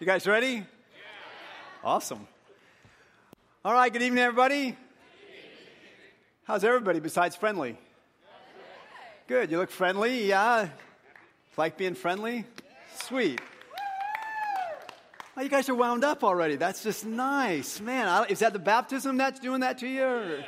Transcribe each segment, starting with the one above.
You guys ready? Yeah. Awesome. All right, good evening, everybody. How's everybody besides friendly? Good. You look friendly, yeah? Like being friendly? Sweet. Oh, you guys are wound up already. That's just nice. Man, is that the baptism that's doing that to you? Or?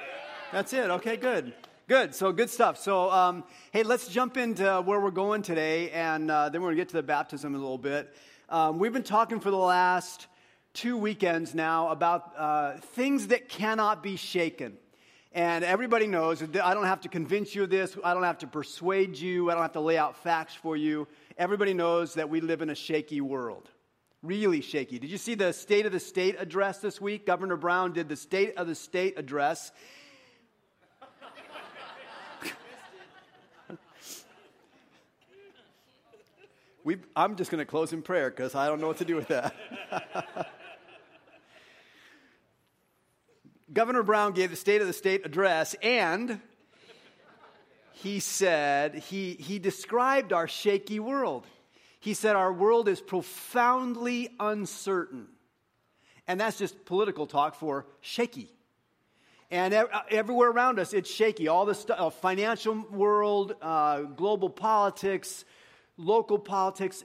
That's it. Okay, good. Good. So good stuff. So, um, hey, let's jump into where we're going today, and uh, then we're going to get to the baptism in a little bit. Um, we've been talking for the last two weekends now about uh, things that cannot be shaken. And everybody knows, I don't have to convince you of this, I don't have to persuade you, I don't have to lay out facts for you. Everybody knows that we live in a shaky world. Really shaky. Did you see the State of the State address this week? Governor Brown did the State of the State address, we I'm just going to close in prayer because I don't know what to do with that. Governor Brown gave the State of the State address, and he said, he, he described our shaky world. He said, Our world is profoundly uncertain. And that's just political talk for shaky. And everywhere around us, it's shaky. All the uh, financial world, uh, global politics, local politics.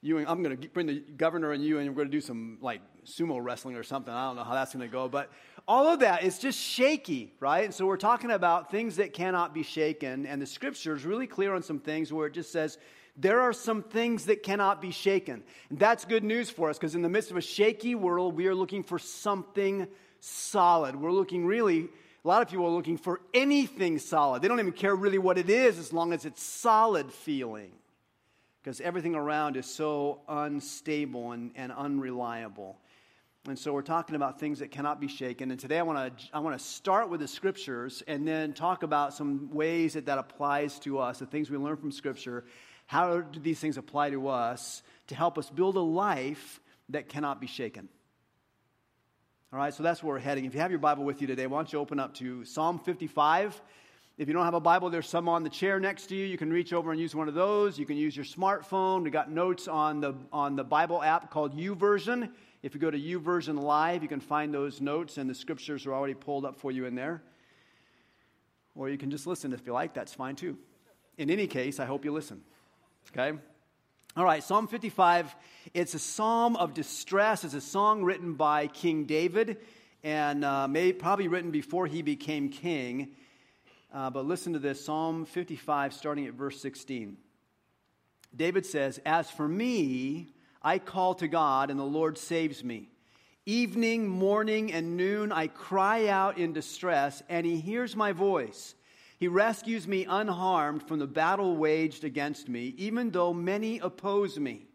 You and, I'm going to bring the governor and you, and we're going to do some like sumo wrestling or something. I don't know how that's going to go, but all of that is just shaky, right? And so we're talking about things that cannot be shaken, and the scripture is really clear on some things where it just says there are some things that cannot be shaken. And that's good news for us because in the midst of a shaky world, we are looking for something solid. We're looking really a lot of people are looking for anything solid. They don't even care really what it is as long as it's solid feeling. Because everything around is so unstable and, and unreliable. And so we're talking about things that cannot be shaken. And today I want to I want to start with the scriptures and then talk about some ways that that applies to us, the things we learn from scripture. How do these things apply to us to help us build a life that cannot be shaken? All right, so that's where we're heading. If you have your Bible with you today, why don't you open up to Psalm 55? If you don't have a Bible, there's some on the chair next to you. You can reach over and use one of those. You can use your smartphone. We got notes on the on the Bible app called YouVersion. If you go to YouVersion Live, you can find those notes, and the scriptures are already pulled up for you in there. Or you can just listen if you like. That's fine too. In any case, I hope you listen. Okay. All right, Psalm 55, it's a psalm of distress. It's a song written by King David and uh, may, probably written before he became king. Uh, but listen to this Psalm 55, starting at verse 16. David says, As for me, I call to God, and the Lord saves me. Evening, morning, and noon, I cry out in distress, and he hears my voice. He rescues me unharmed from the battle waged against me, even though many oppose me.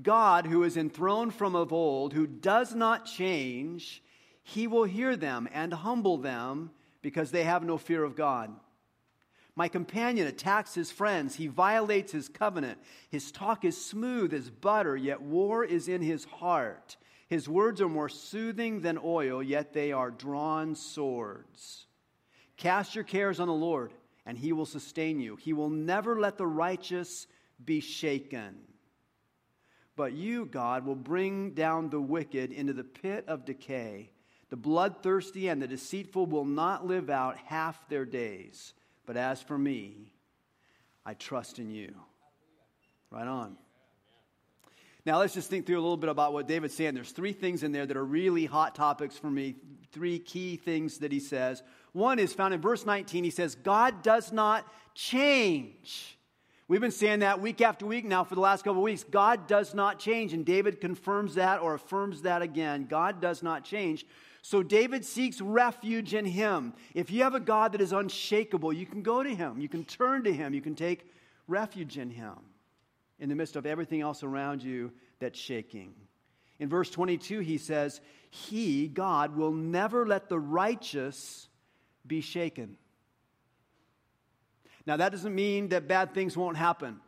God, who is enthroned from of old, who does not change, he will hear them and humble them because they have no fear of God. My companion attacks his friends. He violates his covenant. His talk is smooth as butter, yet war is in his heart. His words are more soothing than oil, yet they are drawn swords. Cast your cares on the Lord, and he will sustain you. He will never let the righteous be shaken. But you, God, will bring down the wicked into the pit of decay. The bloodthirsty and the deceitful will not live out half their days. But as for me, I trust in you. Right on. Now, let's just think through a little bit about what David's saying. There's three things in there that are really hot topics for me, three key things that he says. One is found in verse 19. He says, God does not change. We've been saying that week after week now for the last couple of weeks. God does not change. And David confirms that or affirms that again. God does not change. So David seeks refuge in him. If you have a God that is unshakable, you can go to him. You can turn to him. You can take refuge in him in the midst of everything else around you that's shaking. In verse 22, he says, He, God, will never let the righteous be shaken. Now, that doesn't mean that bad things won't happen.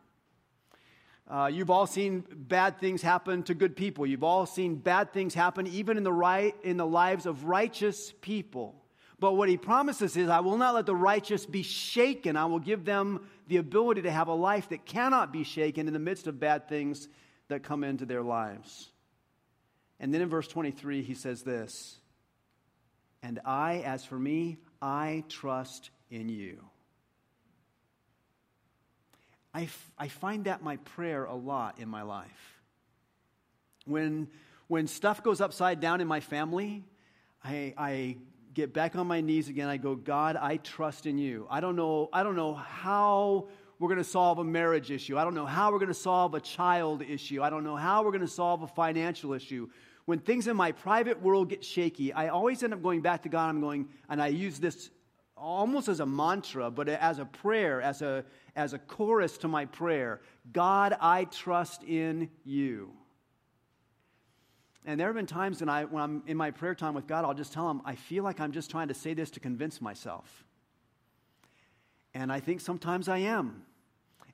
Uh, you've all seen bad things happen to good people. You've all seen bad things happen even in the, right, in the lives of righteous people. But what he promises is, I will not let the righteous be shaken. I will give them the ability to have a life that cannot be shaken in the midst of bad things that come into their lives. And then in verse 23, he says this And I, as for me, I trust in you. I, f- I find that my prayer a lot in my life. When, when stuff goes upside down in my family, I, I get back on my knees again. I go, God, I trust in you. I don't know, I don't know how we're going to solve a marriage issue. I don't know how we're going to solve a child issue. I don't know how we're going to solve a financial issue. When things in my private world get shaky, I always end up going back to God. I'm going, and I use this almost as a mantra, but as a prayer, as a, as a chorus to my prayer God, I trust in you. And there have been times when, I, when I'm in my prayer time with God, I'll just tell him, I feel like I'm just trying to say this to convince myself. And I think sometimes I am.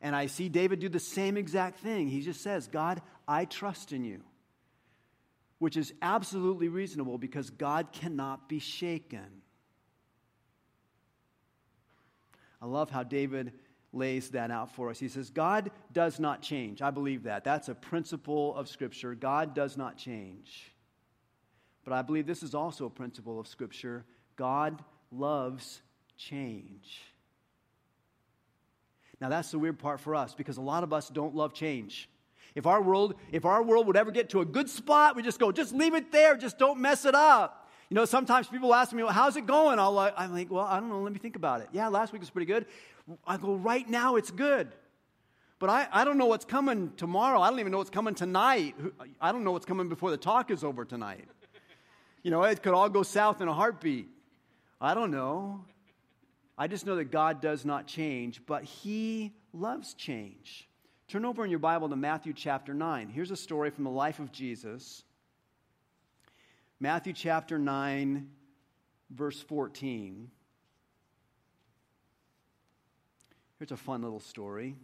And I see David do the same exact thing. He just says, God, I trust in you, which is absolutely reasonable because God cannot be shaken. I love how David lays that out for us. He says, God does not change. I believe that. That's a principle of Scripture. God does not change. But I believe this is also a principle of Scripture. God loves change. Now that's the weird part for us because a lot of us don't love change. If our world, if our world would ever get to a good spot, we just go, just leave it there, just don't mess it up. You know, sometimes people ask me, well, how's it going? I'll, uh, I'm like, well, I don't know, let me think about it. Yeah, last week was pretty good. I go, right now it's good. But I, I don't know what's coming tomorrow. I don't even know what's coming tonight. I don't know what's coming before the talk is over tonight. You know, it could all go south in a heartbeat. I don't know. I just know that God does not change, but He loves change. Turn over in your Bible to Matthew chapter 9. Here's a story from the life of Jesus. Matthew chapter 9, verse 14. Here's a fun little story.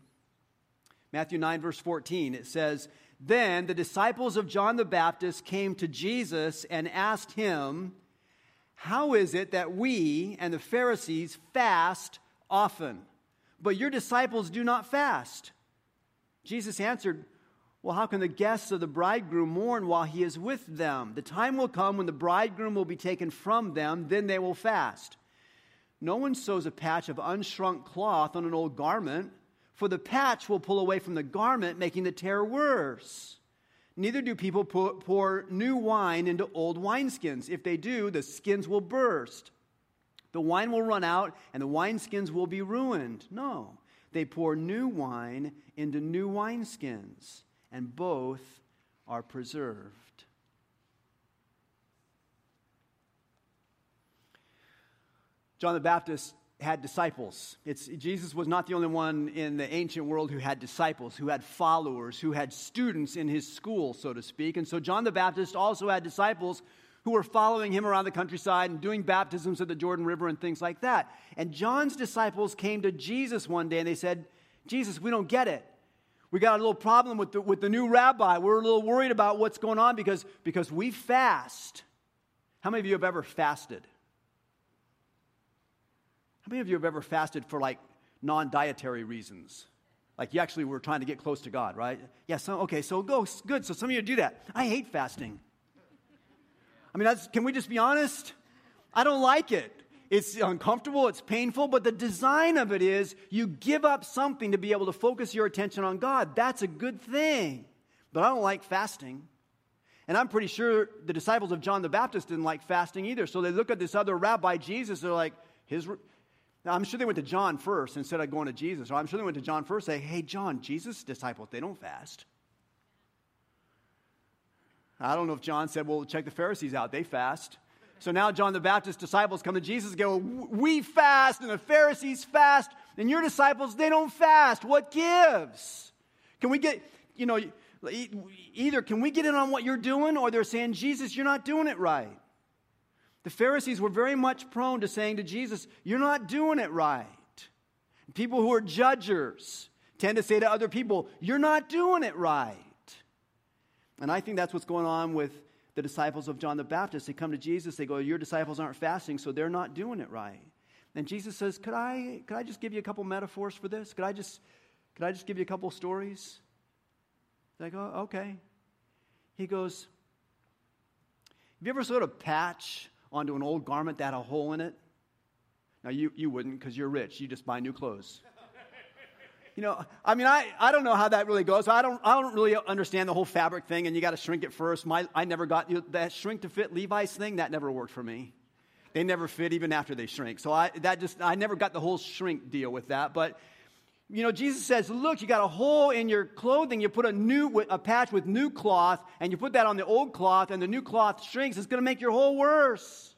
Matthew 9, verse 14, it says, Then the disciples of John the Baptist came to Jesus and asked him, How is it that we and the Pharisees fast often, but your disciples do not fast? Jesus answered, Well, how can the guests of the bridegroom mourn while he is with them? The time will come when the bridegroom will be taken from them, then they will fast. No one sews a patch of unshrunk cloth on an old garment, for the patch will pull away from the garment, making the tear worse. Neither do people pour new wine into old wineskins. If they do, the skins will burst. The wine will run out, and the wineskins will be ruined. No, they pour new wine into new wineskins, and both are preserved. John the Baptist had disciples. It's, Jesus was not the only one in the ancient world who had disciples, who had followers, who had students in his school, so to speak. And so John the Baptist also had disciples who were following him around the countryside and doing baptisms at the Jordan River and things like that. And John's disciples came to Jesus one day and they said, Jesus, we don't get it. We got a little problem with the, with the new rabbi. We're a little worried about what's going on because, because we fast. How many of you have ever fasted? How many of you have ever fasted for like non dietary reasons? Like you actually were trying to get close to God, right? Yeah, so, okay, so go, good. So some of you do that. I hate fasting. I mean, can we just be honest? I don't like it. It's uncomfortable, it's painful, but the design of it is you give up something to be able to focus your attention on God. That's a good thing. But I don't like fasting. And I'm pretty sure the disciples of John the Baptist didn't like fasting either. So they look at this other rabbi, Jesus, they're like, his, I'm sure they went to John first instead of going to Jesus. Or I'm sure they went to John first say, hey, John, Jesus' disciples, they don't fast. I don't know if John said, well, check the Pharisees out. They fast. So now John the Baptist's disciples come to Jesus and go, we fast and the Pharisees fast and your disciples, they don't fast. What gives? Can we get, you know, either can we get in on what you're doing or they're saying, Jesus, you're not doing it right. The Pharisees were very much prone to saying to Jesus, You're not doing it right. People who are judgers tend to say to other people, You're not doing it right. And I think that's what's going on with the disciples of John the Baptist. They come to Jesus, they go, Your disciples aren't fasting, so they're not doing it right. And Jesus says, Could I, could I just give you a couple metaphors for this? Could I just, could I just give you a couple stories? They go, oh, okay. He goes, Have you ever sewed a patch onto an old garment that had a hole in it? Now, you, you wouldn't because you're rich. You just buy new clothes. You know, I mean, I, I don't know how that really goes. I don't, I don't really understand the whole fabric thing, and you got to shrink it first. My, I never got you know, that shrink to fit Levi's thing, that never worked for me. They never fit even after they shrink. So I, that just, I never got the whole shrink deal with that. But you know, Jesus says, look, you got a hole in your clothing. You put a new, a patch with new cloth, and you put that on the old cloth, and the new cloth shrinks. It's going to make your hole worse.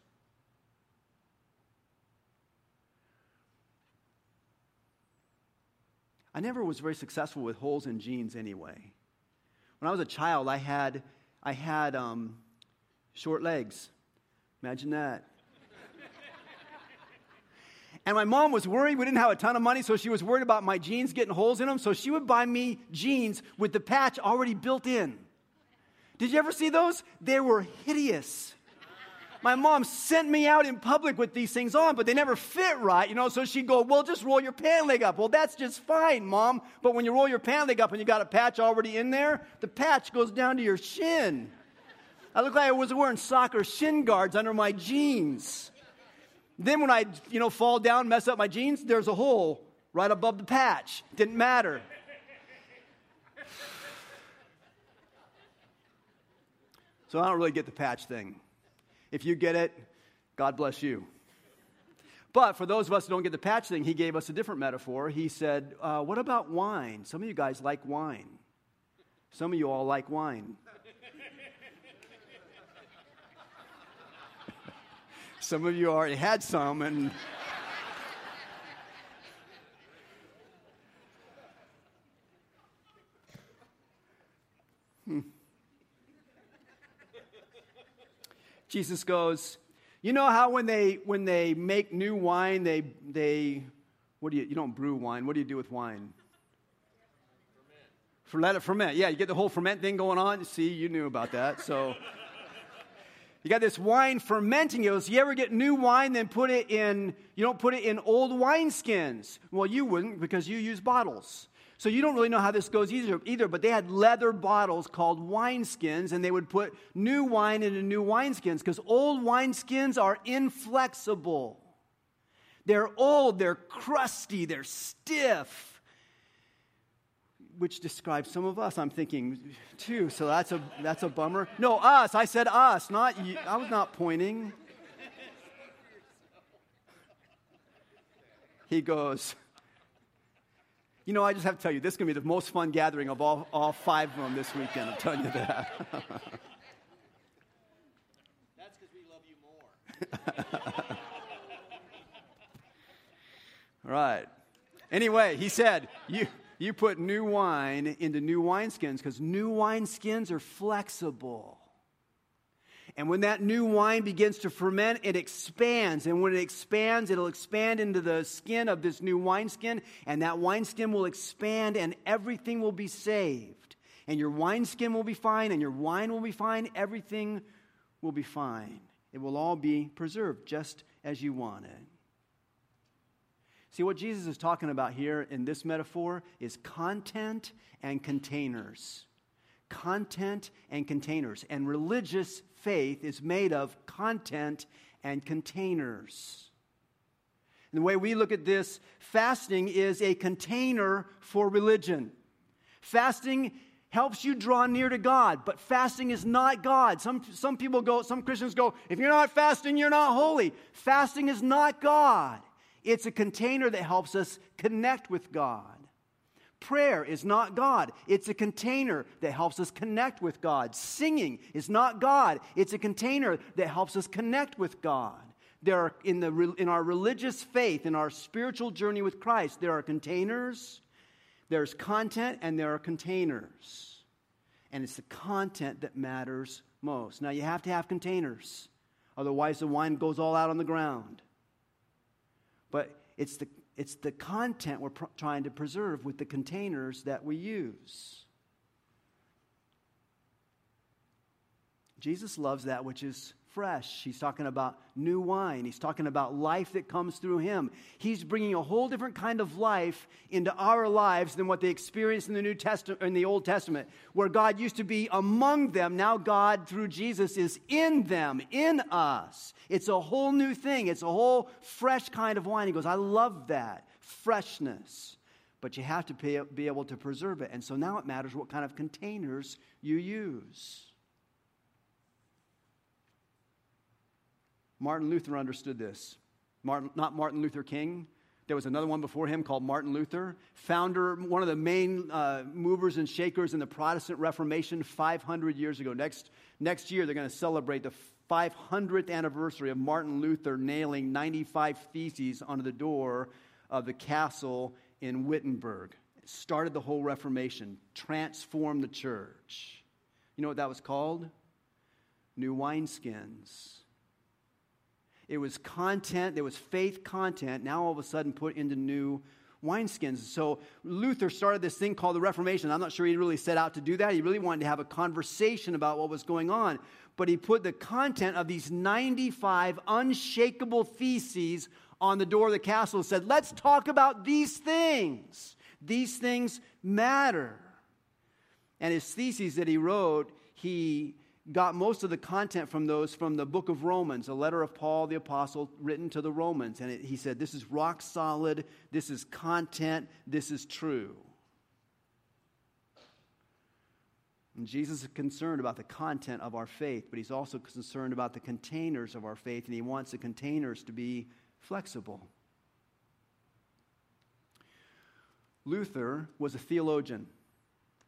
I never was very successful with holes in jeans anyway. When I was a child, I had, I had um, short legs. Imagine that. And my mom was worried. We didn't have a ton of money, so she was worried about my jeans getting holes in them. So she would buy me jeans with the patch already built in. Did you ever see those? They were hideous. My mom sent me out in public with these things on, but they never fit right, you know. So she'd go, Well, just roll your pant leg up. Well, that's just fine, mom. But when you roll your pant leg up and you got a patch already in there, the patch goes down to your shin. I look like I was wearing soccer shin guards under my jeans. Then when I, you know, fall down, mess up my jeans, there's a hole right above the patch. Didn't matter. So I don't really get the patch thing. If you get it, God bless you. But for those of us who don't get the patch thing, he gave us a different metaphor. He said, uh, What about wine? Some of you guys like wine. Some of you all like wine. Some of you already had some, and. hmm. Jesus goes, you know how when they when they make new wine, they they what do you you don't brew wine. What do you do with wine? Ferment. Let it ferment. Yeah, you get the whole ferment thing going on. See, you knew about that. So you got this wine fermenting. You you ever get new wine, then put it in, you don't put it in old wineskins. Well, you wouldn't because you use bottles. So you don't really know how this goes either, either, but they had leather bottles called wineskins, and they would put new wine into new wineskins because old wineskins are inflexible. They're old, they're crusty, they're stiff which describes some of us, I'm thinking too. So that's a, that's a bummer. No, us. I said us, not you. I was not pointing. He goes, You know, I just have to tell you, this is going to be the most fun gathering of all, all five of them this weekend. I'm telling you that. That's because we love you more. all right. Anyway, he said, You you put new wine into new wineskins because new wineskins are flexible. And when that new wine begins to ferment, it expands. And when it expands, it'll expand into the skin of this new wineskin. And that wineskin will expand, and everything will be saved. And your wineskin will be fine, and your wine will be fine. Everything will be fine. It will all be preserved just as you want it. See, what Jesus is talking about here in this metaphor is content and containers. Content and containers. And religious faith is made of content and containers. And the way we look at this, fasting is a container for religion. Fasting helps you draw near to God, but fasting is not God. Some, some people go, some Christians go, if you're not fasting, you're not holy. Fasting is not God. It's a container that helps us connect with God. Prayer is not God. It's a container that helps us connect with God. Singing is not God. It's a container that helps us connect with God. There are, in, the, in our religious faith, in our spiritual journey with Christ, there are containers, there's content, and there are containers. And it's the content that matters most. Now, you have to have containers, otherwise, the wine goes all out on the ground but it's the, it's the content we're pr- trying to preserve with the containers that we use. Jesus loves that which is fresh. He's talking about new wine. He's talking about life that comes through him. He's bringing a whole different kind of life into our lives than what they experienced in the New Testament in the Old Testament, where God used to be among them. Now God through Jesus is in them, in us. It's a whole new thing. It's a whole fresh kind of wine. He goes, "I love that freshness." But you have to be able to preserve it. And so now it matters what kind of containers you use. Martin Luther understood this. Martin, not Martin Luther King. There was another one before him called Martin Luther, founder, one of the main uh, movers and shakers in the Protestant Reformation 500 years ago. Next, next year, they're going to celebrate the 500th anniversary of Martin Luther nailing 95 theses onto the door of the castle in Wittenberg. It started the whole Reformation, transformed the church. You know what that was called? New wineskins. It was content, there was faith content, now all of a sudden put into new wineskins. So Luther started this thing called the Reformation. I'm not sure he really set out to do that. He really wanted to have a conversation about what was going on. But he put the content of these 95 unshakable theses on the door of the castle and said, Let's talk about these things. These things matter. And his theses that he wrote, he got most of the content from those from the book of Romans, a letter of Paul the Apostle written to the Romans. And it, he said, This is rock solid, this is content, this is true. And Jesus is concerned about the content of our faith, but he's also concerned about the containers of our faith, and he wants the containers to be flexible. Luther was a theologian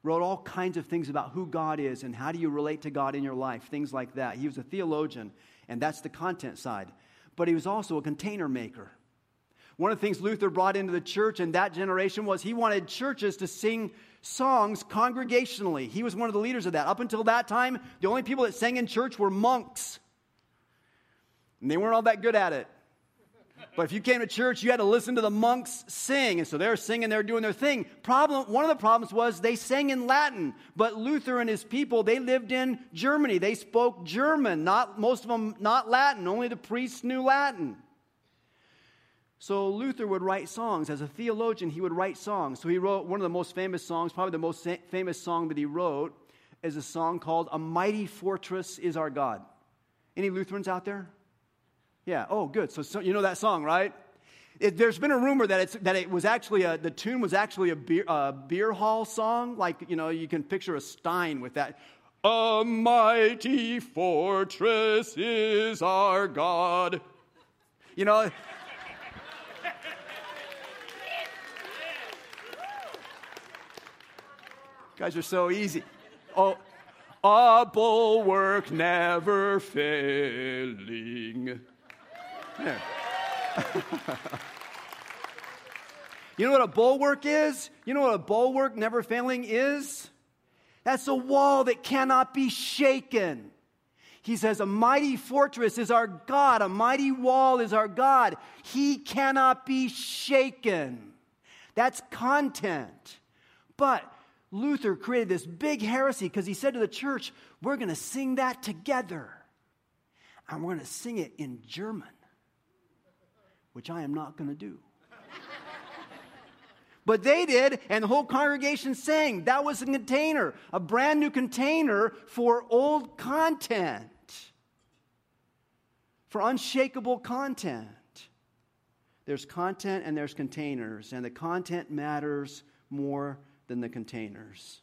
wrote all kinds of things about who God is and how do you relate to God in your life, things like that. He was a theologian, and that's the content side. But he was also a container maker. One of the things Luther brought into the church in that generation was he wanted churches to sing songs congregationally. He was one of the leaders of that. Up until that time, the only people that sang in church were monks. And they weren't all that good at it. But if you came to church, you had to listen to the monks sing. And so they're singing, they're doing their thing. Problem, one of the problems was they sang in Latin. But Luther and his people, they lived in Germany. They spoke German, not most of them not Latin. Only the priests knew Latin. So Luther would write songs. As a theologian, he would write songs. So he wrote one of the most famous songs, probably the most famous song that he wrote, is a song called A Mighty Fortress is Our God. Any Lutherans out there? Yeah. Oh, good. So, so you know that song, right? It, there's been a rumor that, it's, that it was actually a, the tune was actually a beer, a beer hall song. Like, you know, you can picture a Stein with that. A mighty fortress is our God. You know, guys are so easy. Oh, a bulwark never failing. You know what a bulwark is? You know what a bulwark never failing is? That's a wall that cannot be shaken. He says, A mighty fortress is our God, a mighty wall is our God. He cannot be shaken. That's content. But Luther created this big heresy because he said to the church, We're going to sing that together. And we're going to sing it in German which I am not going to do. But they did, and the whole congregation sang. That was a container, a brand new container for old content, for unshakable content. There's content and there's containers, and the content matters more than the containers.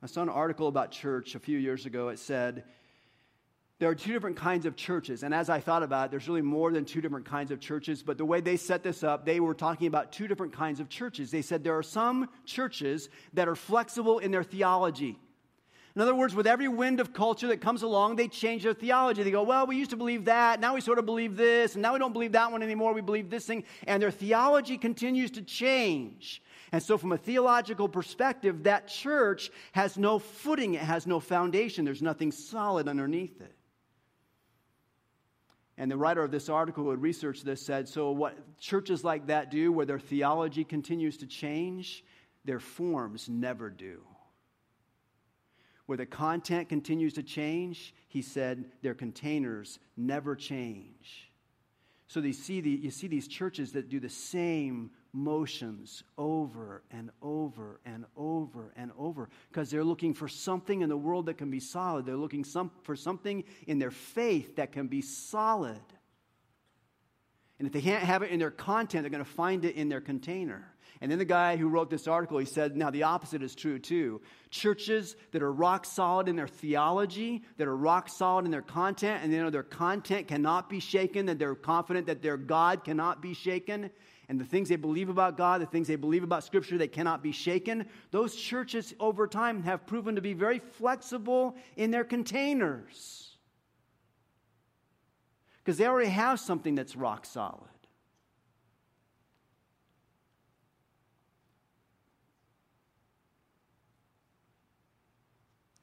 I saw an article about church a few years ago. It said, there are two different kinds of churches. And as I thought about it, there's really more than two different kinds of churches. But the way they set this up, they were talking about two different kinds of churches. They said there are some churches that are flexible in their theology. In other words, with every wind of culture that comes along, they change their theology. They go, well, we used to believe that. Now we sort of believe this. And now we don't believe that one anymore. We believe this thing. And their theology continues to change. And so, from a theological perspective, that church has no footing, it has no foundation. There's nothing solid underneath it. And the writer of this article who had researched this said so, what churches like that do, where their theology continues to change, their forms never do. where the content continues to change, he said their containers never change. So you see, the, you see these churches that do the same motions over and over and over and over because they're looking for something in the world that can be solid. They're looking some, for something in their faith that can be solid. And if they can't have it in their content, they're going to find it in their container. And then the guy who wrote this article, he said, now the opposite is true too. Churches that are rock solid in their theology, that are rock solid in their content, and they know their content cannot be shaken, that they're confident that their God cannot be shaken, and the things they believe about God, the things they believe about Scripture, they cannot be shaken. Those churches over time have proven to be very flexible in their containers because they already have something that's rock solid.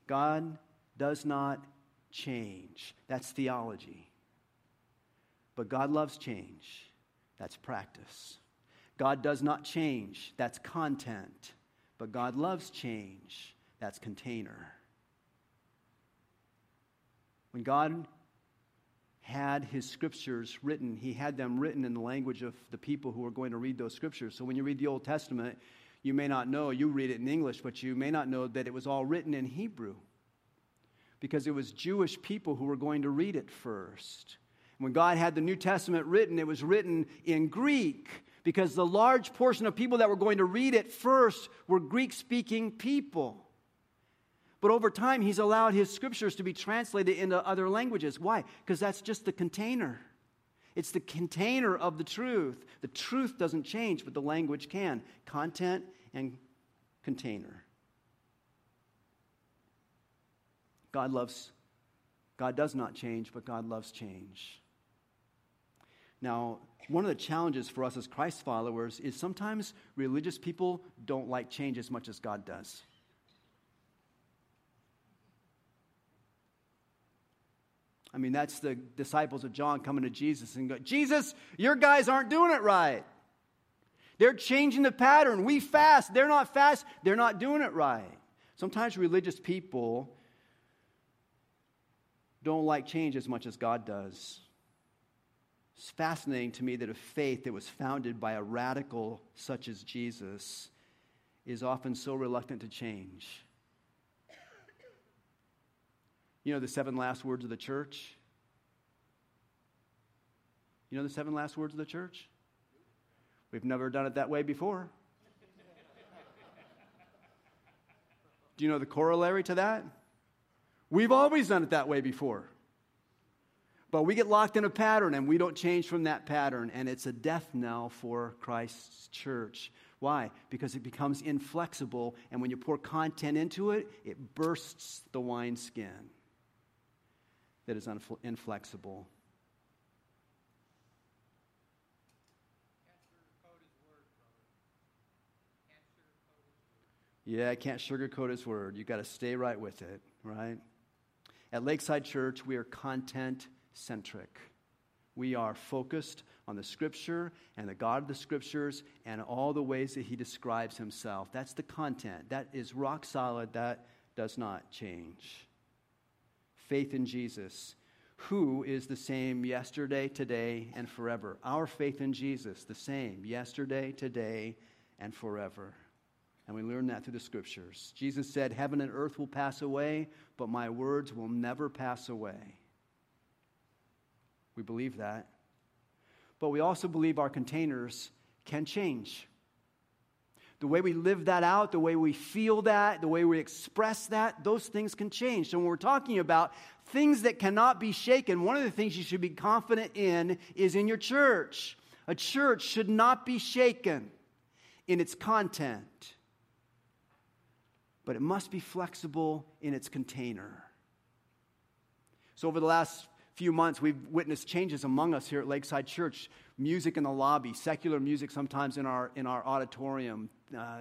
God does not change. That's theology. But God loves change. That's practice. God does not change. That's content. But God loves change. That's container. When God had his scriptures written, he had them written in the language of the people who were going to read those scriptures. So when you read the Old Testament, you may not know, you read it in English, but you may not know that it was all written in Hebrew because it was Jewish people who were going to read it first. When God had the New Testament written, it was written in Greek because the large portion of people that were going to read it first were Greek speaking people. But over time, he's allowed his scriptures to be translated into other languages. Why? Because that's just the container. It's the container of the truth. The truth doesn't change, but the language can. Content and container. God loves, God does not change, but God loves change. Now, one of the challenges for us as Christ followers is sometimes religious people don't like change as much as God does. I mean, that's the disciples of John coming to Jesus and go, Jesus, your guys aren't doing it right. They're changing the pattern. We fast. They're not fast. They're not doing it right. Sometimes religious people don't like change as much as God does. It's fascinating to me that a faith that was founded by a radical such as Jesus is often so reluctant to change. You know the seven last words of the church? You know the seven last words of the church? We've never done it that way before. Do you know the corollary to that? We've always done it that way before. But we get locked in a pattern and we don't change from that pattern, and it's a death knell for Christ's church. Why? Because it becomes inflexible, and when you pour content into it, it bursts the wineskin that is inflexible. Yeah, I can't sugarcoat his word. You've got to stay right with it, right? At Lakeside Church, we are content centric. We are focused on the Scripture and the God of the Scriptures and all the ways that He describes Himself. That's the content. That is rock solid. That does not change. Faith in Jesus, who is the same yesterday, today, and forever. Our faith in Jesus, the same yesterday, today, and forever. And we learn that through the Scriptures. Jesus said, Heaven and earth will pass away, but my words will never pass away. We believe that. But we also believe our containers can change. The way we live that out, the way we feel that, the way we express that, those things can change. So when we're talking about things that cannot be shaken, one of the things you should be confident in is in your church. A church should not be shaken in its content, but it must be flexible in its container. So over the last few months, we've witnessed changes among us here at Lakeside Church. Music in the lobby, secular music sometimes in our, in our auditorium, uh,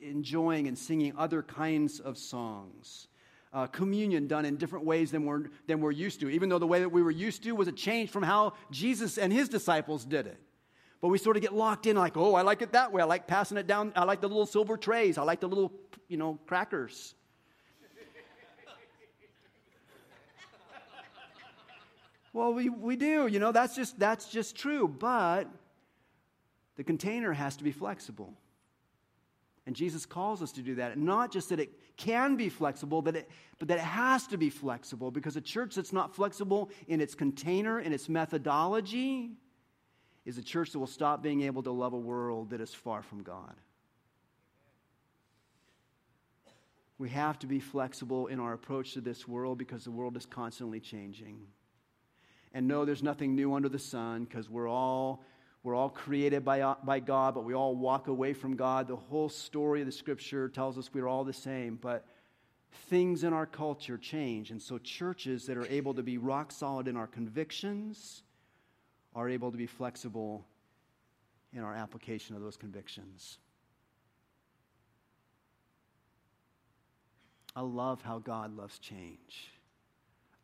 enjoying and singing other kinds of songs. Uh, communion done in different ways than we're, than we're used to, even though the way that we were used to was a change from how Jesus and his disciples did it. But we sort of get locked in like, oh, I like it that way. I like passing it down. I like the little silver trays. I like the little, you know, crackers. Well, we, we do. You know, that's just, that's just true. But the container has to be flexible. And Jesus calls us to do that. not just that it can be flexible, but, it, but that it has to be flexible because a church that's not flexible in its container, in its methodology, is a church that will stop being able to love a world that is far from God. We have to be flexible in our approach to this world because the world is constantly changing. And no, there's nothing new under the sun because we're all we're all created by, by God, but we all walk away from God. The whole story of the scripture tells us we're all the same, but things in our culture change. And so, churches that are able to be rock solid in our convictions are able to be flexible in our application of those convictions. I love how God loves change.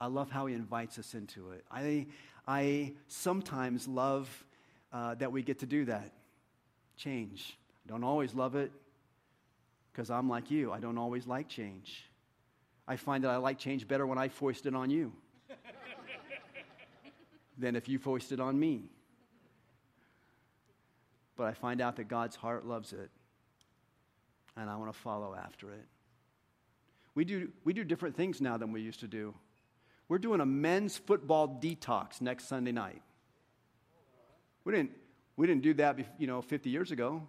I love how He invites us into it. I, I sometimes love uh, that we get to do that. Change. I don't always love it because I'm like you. I don't always like change. I find that I like change better when I foist it on you than if you foist it on me. But I find out that God's heart loves it, and I want to follow after it. We do, we do different things now than we used to do. We're doing a men's football detox next Sunday night. We didn't, we didn't do that, you know, 50 years ago.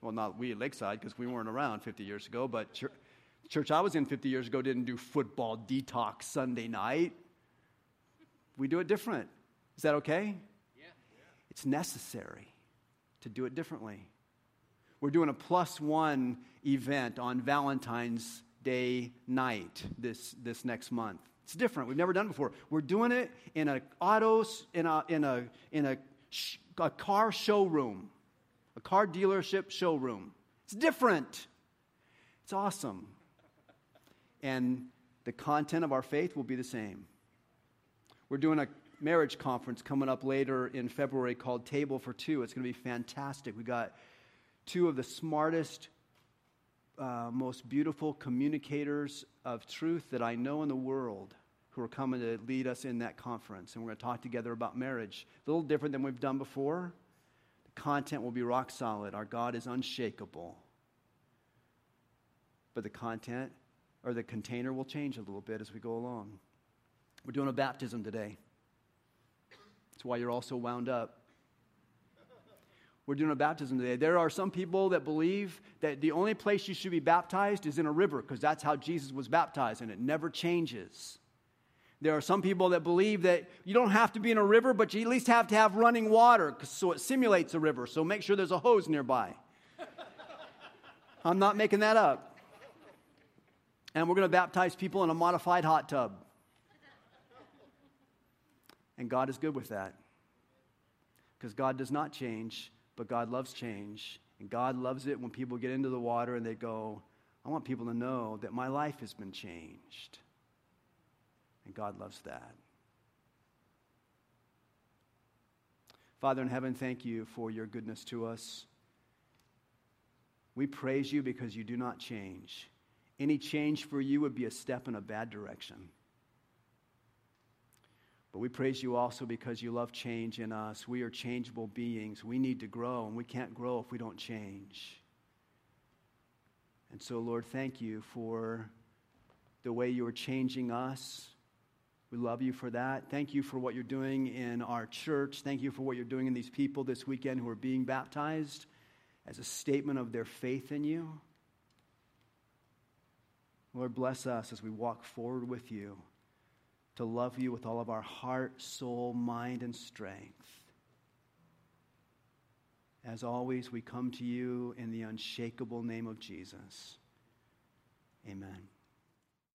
Well, not we at Lakeside because we weren't around 50 years ago, but church, church I was in 50 years ago didn't do football detox Sunday night. We do it different. Is that okay? Yeah. It's necessary to do it differently. We're doing a plus one event on Valentine's Day night this, this next month. It's different. We've never done it before. We're doing it in a autos in a in a in a a car showroom, a car dealership showroom. It's different. It's awesome. And the content of our faith will be the same. We're doing a marriage conference coming up later in February called Table for Two. It's going to be fantastic. We got two of the smartest, uh, most beautiful communicators of truth that I know in the world who are coming to lead us in that conference. And we're going to talk together about marriage. A little different than we've done before. The content will be rock solid. Our God is unshakable. But the content or the container will change a little bit as we go along. We're doing a baptism today. That's why you're all so wound up. We're doing a baptism today. There are some people that believe that the only place you should be baptized is in a river because that's how Jesus was baptized and it never changes. There are some people that believe that you don't have to be in a river, but you at least have to have running water so it simulates a river. So make sure there's a hose nearby. I'm not making that up. And we're going to baptize people in a modified hot tub. And God is good with that. Because God does not change, but God loves change. And God loves it when people get into the water and they go, I want people to know that my life has been changed. And God loves that. Father in heaven, thank you for your goodness to us. We praise you because you do not change. Any change for you would be a step in a bad direction. But we praise you also because you love change in us. We are changeable beings. We need to grow, and we can't grow if we don't change. And so, Lord, thank you for the way you are changing us we love you for that. Thank you for what you're doing in our church. Thank you for what you're doing in these people this weekend who are being baptized as a statement of their faith in you. Lord, bless us as we walk forward with you to love you with all of our heart, soul, mind, and strength. As always, we come to you in the unshakable name of Jesus. Amen.